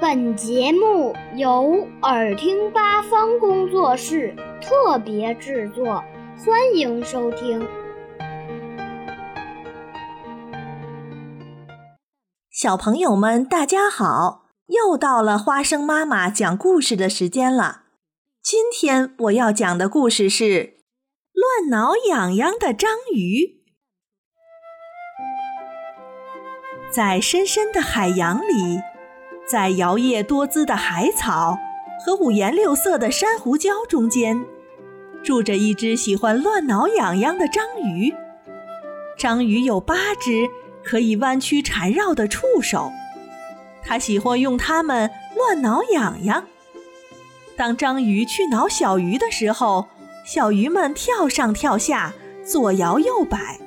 本节目由耳听八方工作室特别制作，欢迎收听。小朋友们，大家好！又到了花生妈妈讲故事的时间了。今天我要讲的故事是《乱挠痒痒的章鱼》。在深深的海洋里。在摇曳多姿的海草和五颜六色的珊瑚礁中间，住着一只喜欢乱挠痒痒的章鱼。章鱼有八只可以弯曲缠绕的触手，它喜欢用它们乱挠痒痒。当章鱼去挠小鱼的时候，小鱼们跳上跳下，左摇右摆，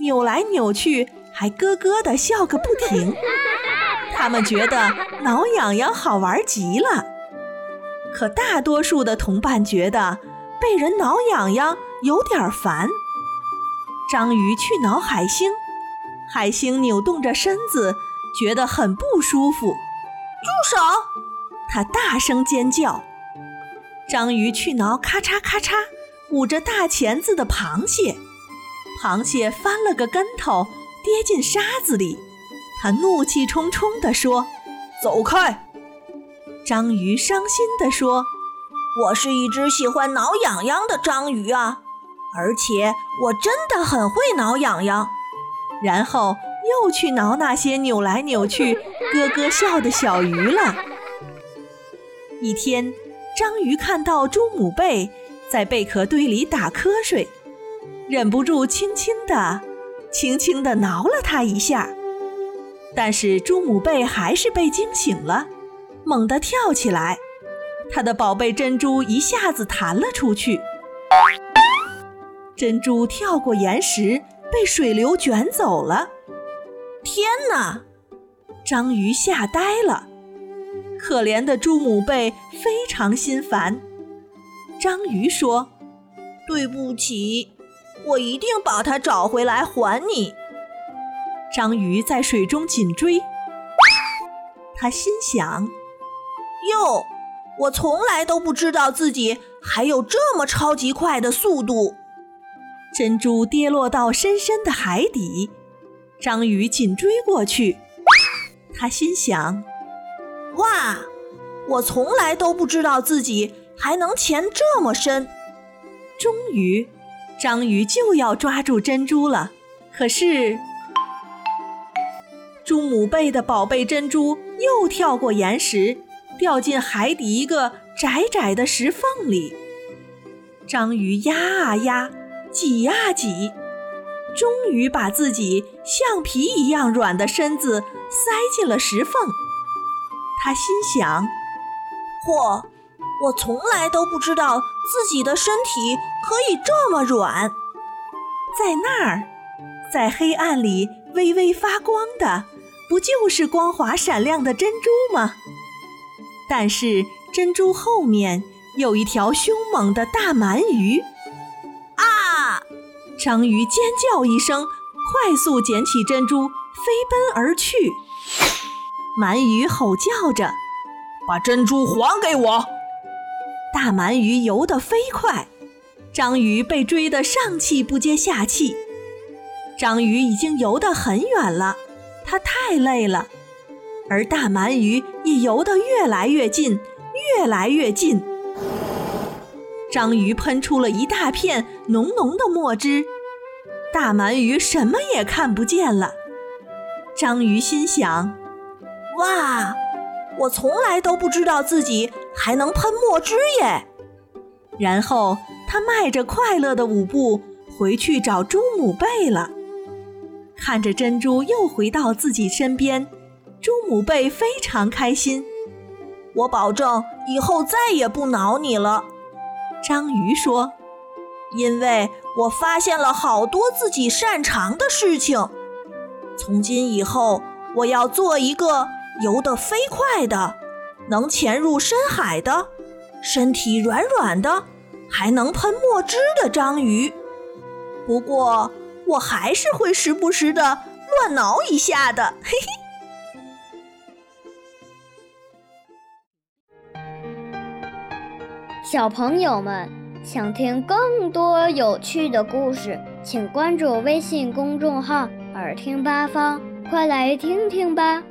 扭来扭去，还咯咯地笑个不停。他们觉得挠痒痒好玩极了，可大多数的同伴觉得被人挠痒痒有点烦。章鱼去挠海星，海星扭动着身子，觉得很不舒服。住手！它大声尖叫。章鱼去挠咔嚓咔嚓捂着大钳子的螃蟹，螃蟹翻了个跟头，跌进沙子里。他怒气冲冲地说：“走开！”章鱼伤心地说：“我是一只喜欢挠痒痒的章鱼啊，而且我真的很会挠痒痒。”然后又去挠那些扭来扭去、咯咯笑的小鱼了。一天，章鱼看到朱母贝在贝壳堆里打瞌睡，忍不住轻轻地、轻轻地挠了它一下。但是猪母贝还是被惊醒了，猛地跳起来，它的宝贝珍珠一下子弹了出去，珍珠跳过岩石，被水流卷走了。天哪！章鱼吓呆了，可怜的猪母贝非常心烦。章鱼说：“对不起，我一定把它找回来还你。”章鱼在水中紧追，他心想：“哟，我从来都不知道自己还有这么超级快的速度。”珍珠跌落到深深的海底，章鱼紧追过去，他心想：“哇，我从来都不知道自己还能潜这么深。”终于，章鱼就要抓住珍珠了，可是。猪母贝的宝贝珍珠又跳过岩石，掉进海底一个窄窄的石缝里。章鱼压啊压，挤啊挤，终于把自己橡皮一样软的身子塞进了石缝。他心想：“嚯，我从来都不知道自己的身体可以这么软。”在那儿，在黑暗里微微发光的。不就是光滑闪亮的珍珠吗？但是珍珠后面有一条凶猛的大鳗鱼！啊！章鱼尖叫一声，快速捡起珍珠，飞奔而去。鳗鱼吼叫着：“把珍珠还给我！”大鳗鱼游得飞快，章鱼被追得上气不接下气。章鱼已经游得很远了。它太累了，而大鳗鱼也游得越来越近，越来越近。章鱼喷出了一大片浓浓的墨汁，大鳗鱼什么也看不见了。章鱼心想：“哇，我从来都不知道自己还能喷墨汁耶！”然后它迈着快乐的舞步回去找猪母贝了。看着珍珠又回到自己身边，猪母贝非常开心。我保证以后再也不挠你了，章鱼说，因为我发现了好多自己擅长的事情。从今以后，我要做一个游得飞快的，能潜入深海的，身体软软的，还能喷墨汁的章鱼。不过。我还是会时不时的乱挠一下的嘿嘿。小朋友们想听更多有趣的故事请关注微信公众号耳听八方快来听听吧。